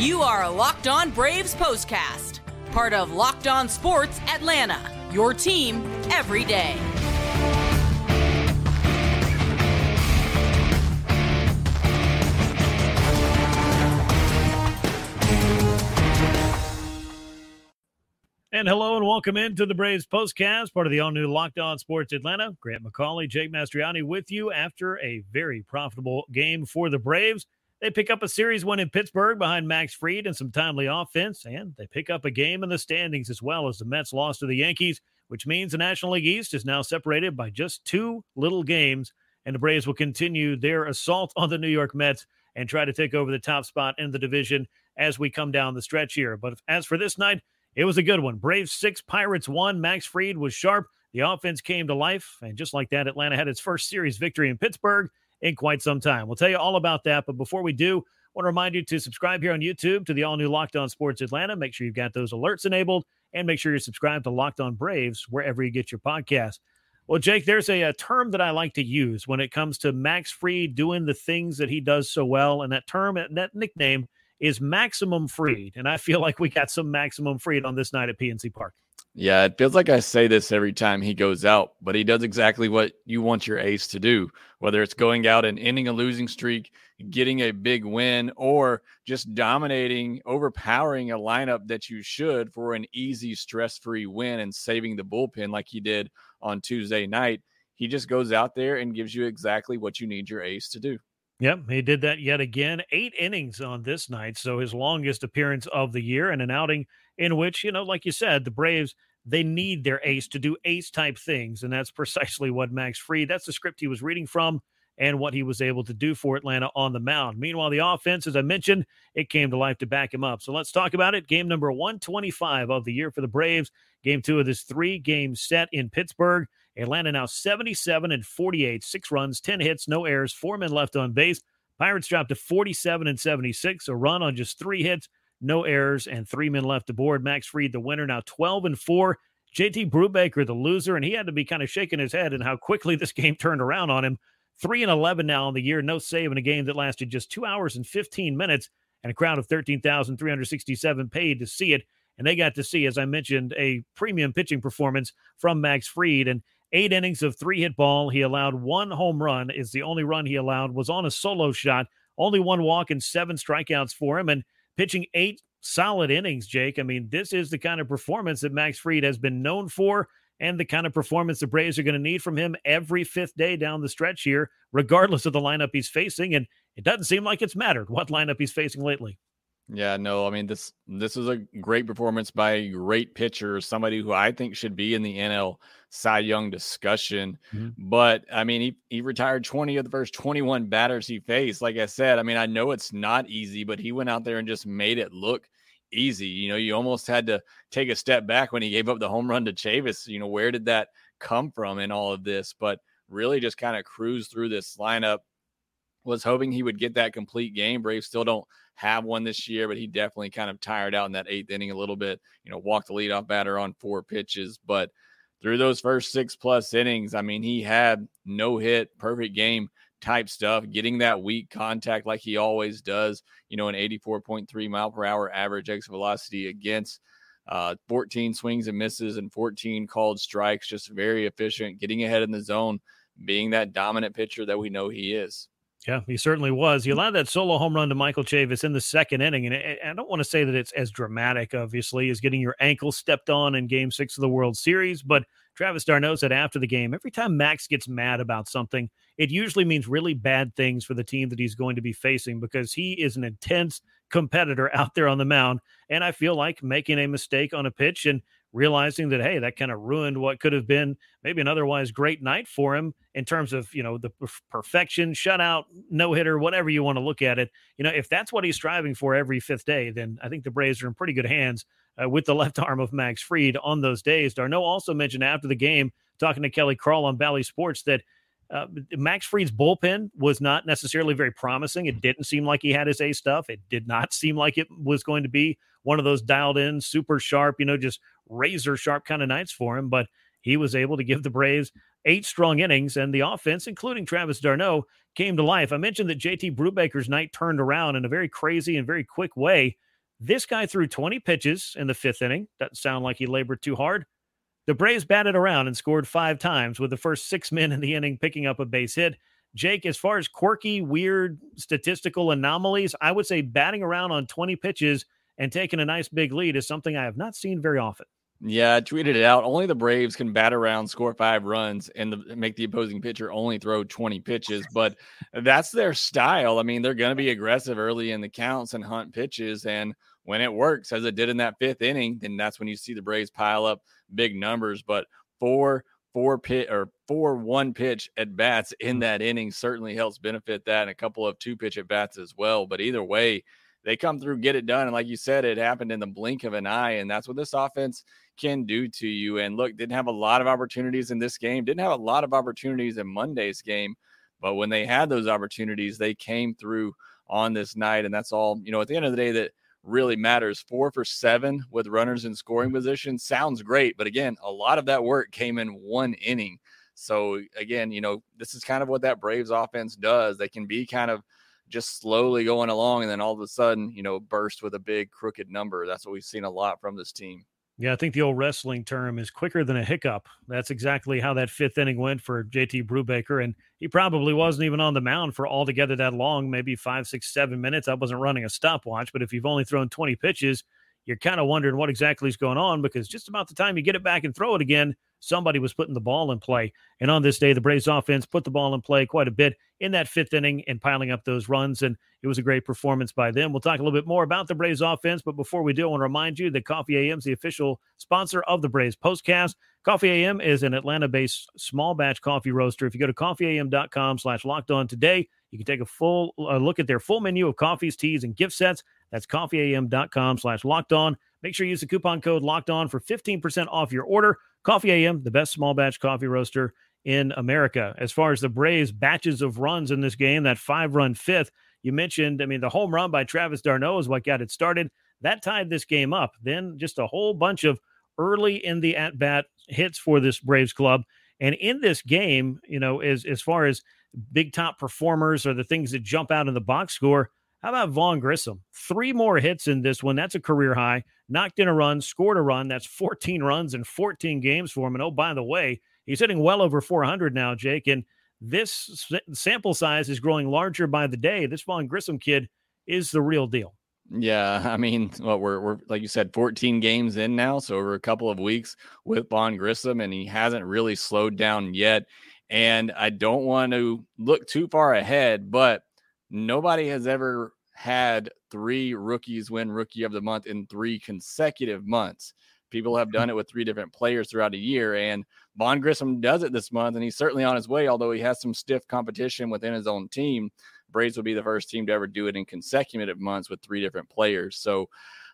You are a Locked On Braves postcast, part of Locked On Sports Atlanta, your team every day. And hello and welcome into the Braves postcast, part of the all new Locked On Sports Atlanta. Grant McCauley, Jake Mastriani with you after a very profitable game for the Braves. They pick up a series win in Pittsburgh behind Max Fried and some timely offense, and they pick up a game in the standings as well as the Mets lost to the Yankees, which means the National League East is now separated by just two little games, and the Braves will continue their assault on the New York Mets and try to take over the top spot in the division as we come down the stretch here. But as for this night, it was a good one. Braves six, Pirates one. Max Fried was sharp. The offense came to life. And just like that, Atlanta had its first series victory in Pittsburgh in quite some time. We'll tell you all about that. But before we do, I want to remind you to subscribe here on YouTube to the all new Locked On Sports Atlanta. Make sure you've got those alerts enabled and make sure you're subscribed to Locked On Braves wherever you get your podcast. Well, Jake, there's a, a, term that I like to use when it comes to Max Fried doing the things that he does so well. And that term, and that nickname is maximum Fried. And I feel like we got some maximum Fried on this night at PNC Park. Yeah, it feels like I say this every time he goes out, but he does exactly what you want your ace to do, whether it's going out and ending a losing streak, getting a big win, or just dominating, overpowering a lineup that you should for an easy, stress free win and saving the bullpen like he did on Tuesday night. He just goes out there and gives you exactly what you need your ace to do. Yep, he did that yet again. Eight innings on this night, so his longest appearance of the year, and an outing in which, you know, like you said, the Braves they need their ace to do ace type things, and that's precisely what Max Fried. That's the script he was reading from, and what he was able to do for Atlanta on the mound. Meanwhile, the offense, as I mentioned, it came to life to back him up. So let's talk about it. Game number 125 of the year for the Braves. Game two of this three game set in Pittsburgh. Atlanta now 77 and 48, six runs, 10 hits, no errors, four men left on base. Pirates dropped to 47 and 76, a run on just three hits, no errors, and three men left aboard. Max Fried, the winner, now 12 and 4. JT Brubaker, the loser, and he had to be kind of shaking his head and how quickly this game turned around on him. 3 and 11 now on the year, no save in a game that lasted just two hours and 15 minutes, and a crowd of 13,367 paid to see it. And they got to see, as I mentioned, a premium pitching performance from Max Fried. And eight innings of three hit ball. He allowed one home run, is the only run he allowed, was on a solo shot, only one walk and seven strikeouts for him, and pitching eight solid innings, Jake. I mean, this is the kind of performance that Max Fried has been known for. And the kind of performance the Braves are going to need from him every fifth day down the stretch here, regardless of the lineup he's facing. And it doesn't seem like it's mattered what lineup he's facing lately. Yeah, no, I mean this this is a great performance by a great pitcher, somebody who I think should be in the NL Cy Young discussion. Mm-hmm. But I mean, he he retired 20 of the first 21 batters he faced. Like I said, I mean, I know it's not easy, but he went out there and just made it look easy. You know, you almost had to take a step back when he gave up the home run to Chavis. You know, where did that come from in all of this? But really just kind of cruised through this lineup. Was hoping he would get that complete game. Braves still don't have one this year, but he definitely kind of tired out in that eighth inning a little bit. You know, walked the leadoff batter on four pitches, but through those first six plus innings, I mean, he had no hit, perfect game type stuff, getting that weak contact like he always does. You know, an 84.3 mile per hour average exit velocity against uh, 14 swings and misses and 14 called strikes. Just very efficient, getting ahead in the zone, being that dominant pitcher that we know he is. Yeah, he certainly was. He allowed that solo home run to Michael Chavis in the second inning. And I don't want to say that it's as dramatic, obviously, as getting your ankle stepped on in game six of the World Series. But Travis d'Arnaud said after the game, every time Max gets mad about something, it usually means really bad things for the team that he's going to be facing because he is an intense competitor out there on the mound. And I feel like making a mistake on a pitch and realizing that hey that kind of ruined what could have been maybe an otherwise great night for him in terms of you know the perfection shutout no hitter whatever you want to look at it. You know if that's what he's striving for every fifth day then i think the braves are in pretty good hands uh, with the left arm of max fried on those days. d'Arnaud also mentioned after the game talking to kelly crull on bally sports that uh, Max Fried's bullpen was not necessarily very promising. It didn't seem like he had his A stuff. It did not seem like it was going to be one of those dialed in, super sharp, you know, just razor sharp kind of nights for him. But he was able to give the Braves eight strong innings, and the offense, including Travis d'Arnaud, came to life. I mentioned that JT Brubaker's night turned around in a very crazy and very quick way. This guy threw 20 pitches in the fifth inning. Doesn't sound like he labored too hard. The Braves batted around and scored five times with the first six men in the inning picking up a base hit. Jake, as far as quirky, weird statistical anomalies, I would say batting around on 20 pitches and taking a nice big lead is something I have not seen very often. Yeah, I tweeted it out. Only the Braves can bat around, score five runs, and the, make the opposing pitcher only throw 20 pitches. But that's their style. I mean, they're going to be aggressive early in the counts and hunt pitches. And when it works, as it did in that fifth inning, then that's when you see the Braves pile up big numbers. But four, four pit or four one pitch at bats in mm. that inning certainly helps benefit that, and a couple of two pitch at bats as well. But either way, they come through, get it done. And like you said, it happened in the blink of an eye. And that's what this offense can do to you. And look, didn't have a lot of opportunities in this game, didn't have a lot of opportunities in Monday's game. But when they had those opportunities, they came through on this night. And that's all, you know, at the end of the day, that really matters. Four for seven with runners in scoring position sounds great. But again, a lot of that work came in one inning. So again, you know, this is kind of what that Braves offense does. They can be kind of just slowly going along and then all of a sudden, you know, burst with a big crooked number. That's what we've seen a lot from this team. Yeah, I think the old wrestling term is quicker than a hiccup. That's exactly how that fifth inning went for JT Brubaker. And he probably wasn't even on the mound for altogether that long, maybe five, six, seven minutes. I wasn't running a stopwatch, but if you've only thrown 20 pitches, you're kind of wondering what exactly is going on because just about the time you get it back and throw it again, somebody was putting the ball in play. And on this day, the Braves offense put the ball in play quite a bit in that fifth inning and piling up those runs. And it was a great performance by them. We'll talk a little bit more about the Braves offense. But before we do, I want to remind you that Coffee AM is the official sponsor of the Braves postcast. Coffee AM is an Atlanta based small batch coffee roaster. If you go to coffeeam.com slash locked on today, you can take a full uh, look at their full menu of coffees, teas, and gift sets. That's coffeeam.com slash locked on. Make sure you use the coupon code locked on for 15% off your order. Coffee AM, the best small batch coffee roaster in America. As far as the Braves batches of runs in this game, that five run fifth, you mentioned, I mean, the home run by Travis d'Arnaud is what got it started. That tied this game up. Then just a whole bunch of early in the at bat hits for this Braves club. And in this game, you know, as as far as big top performers or the things that jump out in the box score, how about Vaughn Grissom? Three more hits in this one. That's a career high. Knocked in a run, scored a run. That's 14 runs in 14 games for him. And oh, by the way, he's hitting well over 400 now, Jake. And this sample size is growing larger by the day. This Vaughn Grissom kid is the real deal. Yeah, I mean, well, we're we're like you said, 14 games in now, so over a couple of weeks with Vaughn Grissom, and he hasn't really slowed down yet. And I don't want to look too far ahead, but Nobody has ever had three rookies win rookie of the month in three consecutive months. People have done it with three different players throughout a year, and Vaughn Grissom does it this month, and he's certainly on his way. Although he has some stiff competition within his own team, Braves will be the first team to ever do it in consecutive months with three different players. So,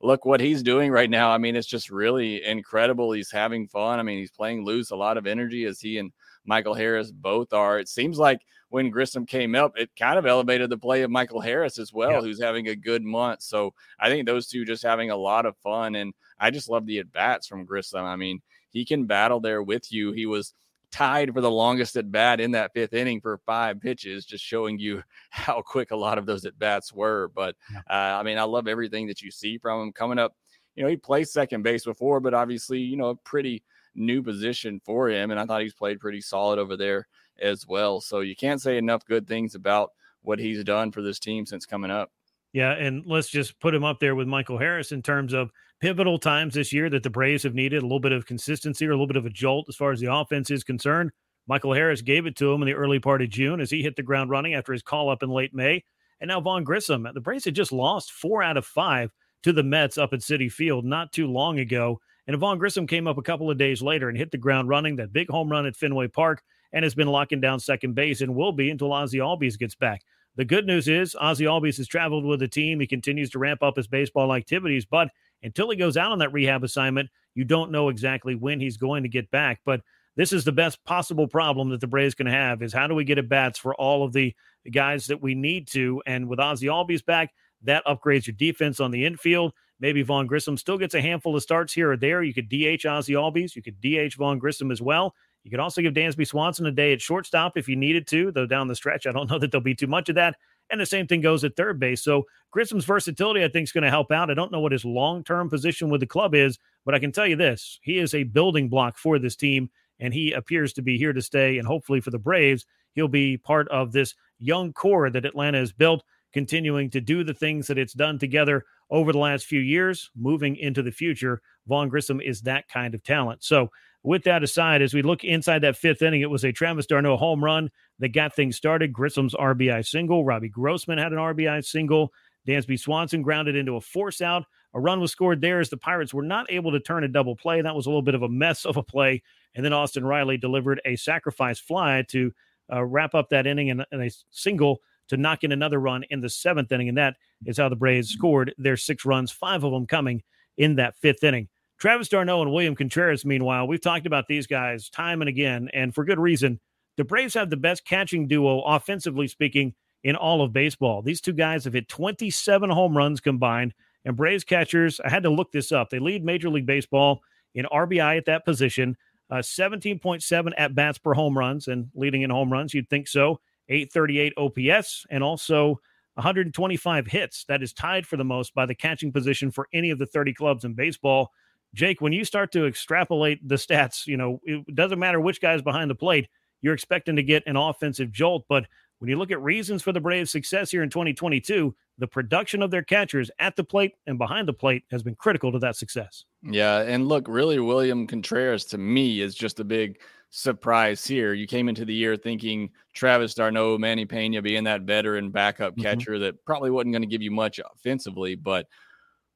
look what he's doing right now. I mean, it's just really incredible. He's having fun. I mean, he's playing loose, a lot of energy as he and Michael Harris both are. It seems like when Grissom came up, it kind of elevated the play of Michael Harris as well, yeah. who's having a good month. So I think those two just having a lot of fun. And I just love the at bats from Grissom. I mean, he can battle there with you. He was tied for the longest at bat in that fifth inning for five pitches, just showing you how quick a lot of those at bats were. But uh, I mean, I love everything that you see from him coming up. You know, he played second base before, but obviously, you know, a pretty new position for him. And I thought he's played pretty solid over there as well. So you can't say enough good things about what he's done for this team since coming up. Yeah, and let's just put him up there with Michael Harris in terms of pivotal times this year that the Braves have needed a little bit of consistency or a little bit of a jolt as far as the offense is concerned. Michael Harris gave it to him in the early part of June as he hit the ground running after his call up in late May. And now Vaughn Grissom, the Braves had just lost four out of five to the Mets up at Citi Field not too long ago. And Vaughn Grissom came up a couple of days later and hit the ground running, that big home run at Fenway Park, and has been locking down second base and will be until Ozzie Albies gets back. The good news is Ozzie Albies has traveled with the team. He continues to ramp up his baseball activities, but until he goes out on that rehab assignment, you don't know exactly when he's going to get back. But this is the best possible problem that the Braves can have is how do we get at bats for all of the guys that we need to? And with Ozzie Albies back, that upgrades your defense on the infield. Maybe Vaughn Grissom still gets a handful of starts here or there. You could DH Ozzie Albies. You could DH Vaughn Grissom as well. You could also give Dansby Swanson a day at shortstop if you needed to, though down the stretch, I don't know that there'll be too much of that. And the same thing goes at third base. So Grissom's versatility, I think, is going to help out. I don't know what his long term position with the club is, but I can tell you this he is a building block for this team, and he appears to be here to stay. And hopefully for the Braves, he'll be part of this young core that Atlanta has built, continuing to do the things that it's done together over the last few years, moving into the future. Vaughn Grissom is that kind of talent. So with that aside, as we look inside that fifth inning, it was a Travis d'Arnaud home run that got things started. Grissom's RBI single. Robbie Grossman had an RBI single. Dansby Swanson grounded into a force out. A run was scored there as the Pirates were not able to turn a double play. That was a little bit of a mess of a play. And then Austin Riley delivered a sacrifice fly to uh, wrap up that inning and, and a single to knock in another run in the seventh inning. And that is how the Braves scored their six runs, five of them coming in that fifth inning. Travis d'Arnaud and William Contreras, meanwhile, we've talked about these guys time and again, and for good reason. The Braves have the best catching duo, offensively speaking, in all of baseball. These two guys have hit 27 home runs combined, and Braves catchers, I had to look this up. They lead Major League Baseball in RBI at that position, uh, 17.7 at bats per home runs, and leading in home runs, you'd think so. 838 OPS, and also 125 hits. That is tied for the most by the catching position for any of the 30 clubs in baseball. Jake, when you start to extrapolate the stats, you know, it doesn't matter which guy's behind the plate, you're expecting to get an offensive jolt. But when you look at reasons for the Braves' success here in 2022, the production of their catchers at the plate and behind the plate has been critical to that success. Yeah. And look, really, William Contreras to me is just a big surprise here. You came into the year thinking Travis d'Arnaud, Manny Piña being that veteran backup mm-hmm. catcher that probably wasn't going to give you much offensively, but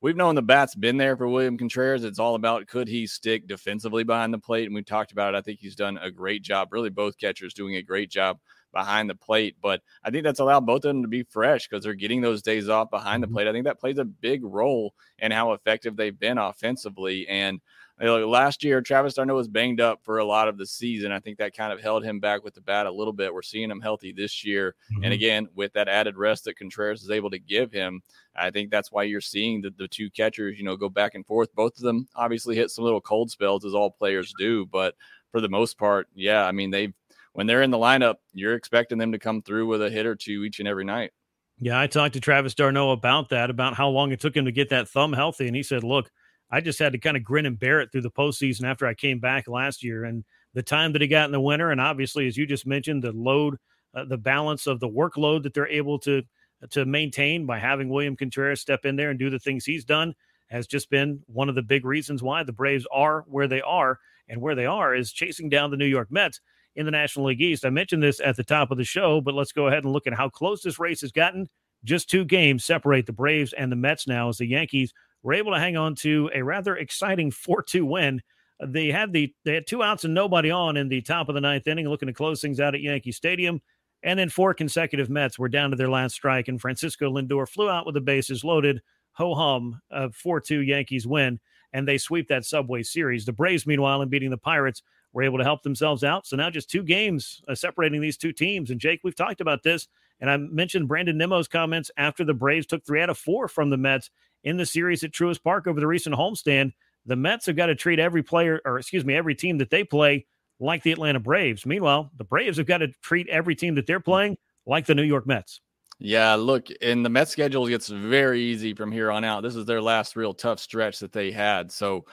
we've known the bat's been there for William Contreras. It's all about could he stick defensively behind the plate, and we've talked about it. I think he's done a great job. Really, both catchers doing a great job behind the plate. But I think that's allowed both of them to be fresh because they're getting those days off behind the mm-hmm. plate. I think that plays a big role in how effective they've been offensively. And last year, Travis d'Arnaud was banged up for a lot of the season. I think that kind of held him back with the bat a little bit. We're seeing him healthy this year. Mm-hmm. And again, with that added rest that Contreras is able to give him, I think that's why you're seeing the, the two catchers, you know, go back and forth. Both of them obviously hit some little cold spells, as all players do. But for the most part, yeah, I mean, they've, when they're in the lineup, you're expecting them to come through with a hit or two each and every night. Yeah, I talked to Travis d'Arnaud about that, about how long it took him to get that thumb healthy. And he said, look, I just had to kind of grin and bear it through the postseason after I came back last year. And the time that he got in the winter, and obviously, as you just mentioned, the load, uh, the balance of the workload that they're able to to maintain by having William Contreras step in there and do the things he's done has just been one of the big reasons why the Braves are where they are. And where they are is chasing down the New York Mets in the National League East. I mentioned this at the top of the show, but let's go ahead and look at how close this race has gotten. Just two games separate the Braves and the Mets now as the Yankees were able to hang on to a rather exciting 4-2 win. They had the they had two outs and nobody on in the top of the ninth inning, looking to close things out at Yankee Stadium. And then four consecutive Mets were down to their last strike, and Francisco Lindor flew out with the bases loaded. Ho hum, a 4 2 Yankees win, and they sweep that Subway Series. The Braves, meanwhile, in beating the Pirates, were able to help themselves out. So now just two games uh, separating these two teams. And Jake, we've talked about this, and I mentioned Brandon Nimmo's comments after the Braves took three out of four from the Mets in the series at Truist Park over the recent homestand. The Mets have got to treat every player, or excuse me, every team that they play like the Atlanta Braves. Meanwhile, the Braves have got to treat every team that they're playing like the New York Mets. Yeah, look, and the Mets schedule gets very easy from here on out. This is their last real tough stretch that they had. So,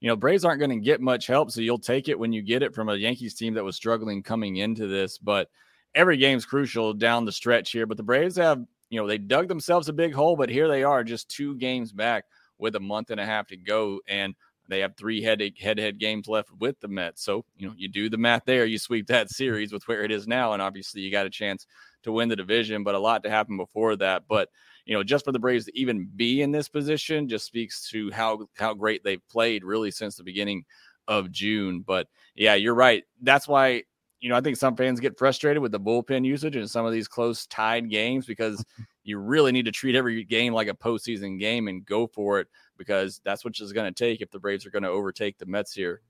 you know, Braves aren't going to get much help. So you'll take it when you get it from a Yankees team that was struggling coming into this. But every game's crucial down the stretch here. But the Braves have you know, they dug themselves a big hole, but here they are just two games back with a month and a half to go. And they have three head head head games left with the Mets. So, you know, you do the math there, you sweep that series with where it is now. And obviously you got a chance to win the division, but a lot to happen before that. But, you know, just for the Braves to even be in this position just speaks to how how great they've played really since the beginning of June. But yeah, you're right. That's why you know, I think some fans get frustrated with the bullpen usage in some of these close tied games because you really need to treat every game like a postseason game and go for it because that's what it's going to take if the Braves are going to overtake the Mets here.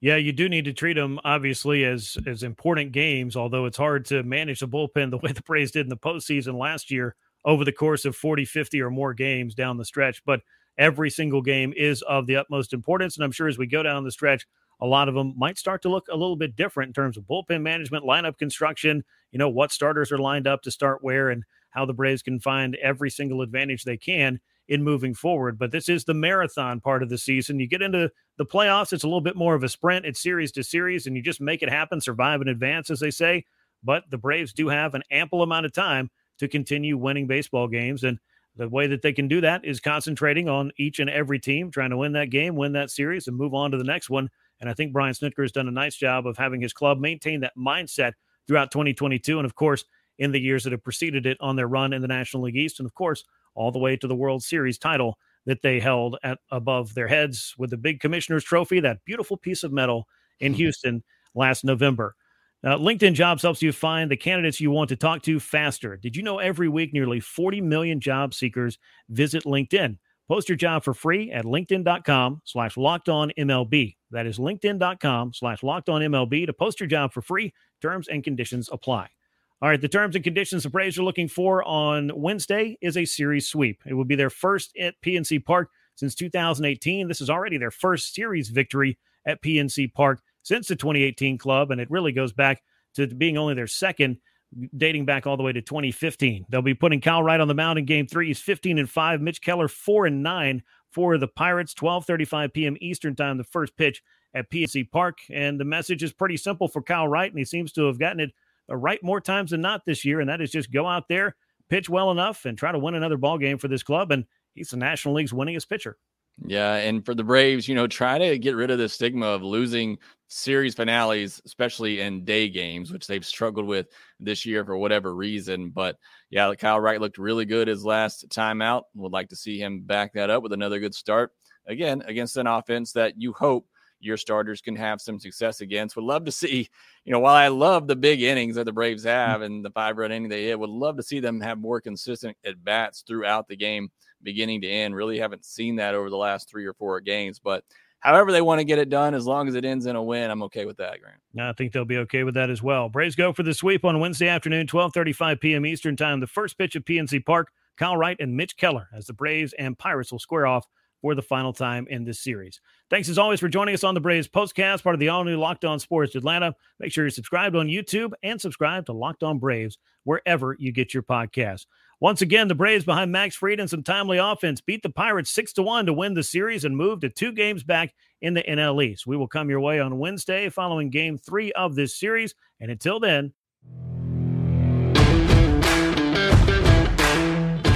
Yeah, you do need to treat them obviously as as important games. Although it's hard to manage the bullpen the way the Braves did in the postseason last year over the course of 40, 50 or more games down the stretch. But every single game is of the utmost importance, and I'm sure as we go down the stretch, a lot of them might start to look a little bit different in terms of bullpen management, lineup construction, you know, what starters are lined up to start where. And how the Braves can find every single advantage they can in moving forward. But this is the marathon part of the season. You get into the playoffs, it's a little bit more of a sprint. It's series to series, and you just make it happen, survive in advance, as they say. But the Braves do have an ample amount of time to continue winning baseball games. And the way that they can do that is concentrating on each and every team, trying to win that game, win that series, and move on to the next one. And I think Brian Snitker has done a nice job of having his club maintain that mindset throughout 2022. And of course, in the years that have preceded it on their run in the National League East. And of course, all the way to the World Series title that they held at above their heads with the big commissioner's trophy, that beautiful piece of metal in mm-hmm. Houston last November. Uh, LinkedIn Jobs helps you find the candidates you want to talk to faster. Did you know every week nearly 40 million job seekers visit LinkedIn? Post your job for free at linkedin.com slash locked on MLB. That is linkedin.com slash locked on MLB to post your job for free. Terms and conditions apply. All right, the terms and conditions the Braves are looking for on Wednesday is a series sweep. It will be their first at PNC Park since 2018. This is already their first series victory at PNC Park since the 2018 club, and it really goes back to being only their second, dating back all the way to 2015. They'll be putting Kyle Wright on the mound in Game Three. He's 15 and five. Mitch Keller four and nine for the Pirates. 12:35 p.m. Eastern Time. The first pitch at PNC Park, and the message is pretty simple for Kyle Wright, and he seems to have gotten it uh, right more times than not this year, and that is just go out there, pitch well enough, and try to win another ball game for this club. And he's the National League's winningest pitcher. Yeah, and for the Braves, you know, try to get rid of the stigma of losing series finales, especially in day games, which they've struggled with this year for whatever reason. But yeah, Kyle Wright looked really good his last time out. Would like to see him back that up with another good start again against an offense that you hope your starters can have some success against. Would love to see, you know, while I love the big innings that the Braves mm. have and the five run inning they hit, would love to see them have more consistent at bats throughout the game, beginning to end. Really haven't seen that over the last three or four games, but however they want to get it done, as long as it ends in a win, I'm okay with that, Grant. I think they'll be okay with that as well. Braves go for the sweep on Wednesday afternoon, 12:35 p.m. Eastern Time. The first pitch at PNC Park. Kyle Wright and Mitch Keller as the Braves and Pirates will square off for the final time in this series. Thanks as always for joining us on the Braves Postcast, part of the all new Locked On Sports Atlanta. Make sure you're subscribed on YouTube and subscribe to Locked On Braves wherever you get your podcasts. Once again, the Braves behind Max Fried and some timely offense beat the Pirates 6 to 1 to win the series and move to two games back in the NL East. We will come your way on Wednesday following game three of this series. And until then,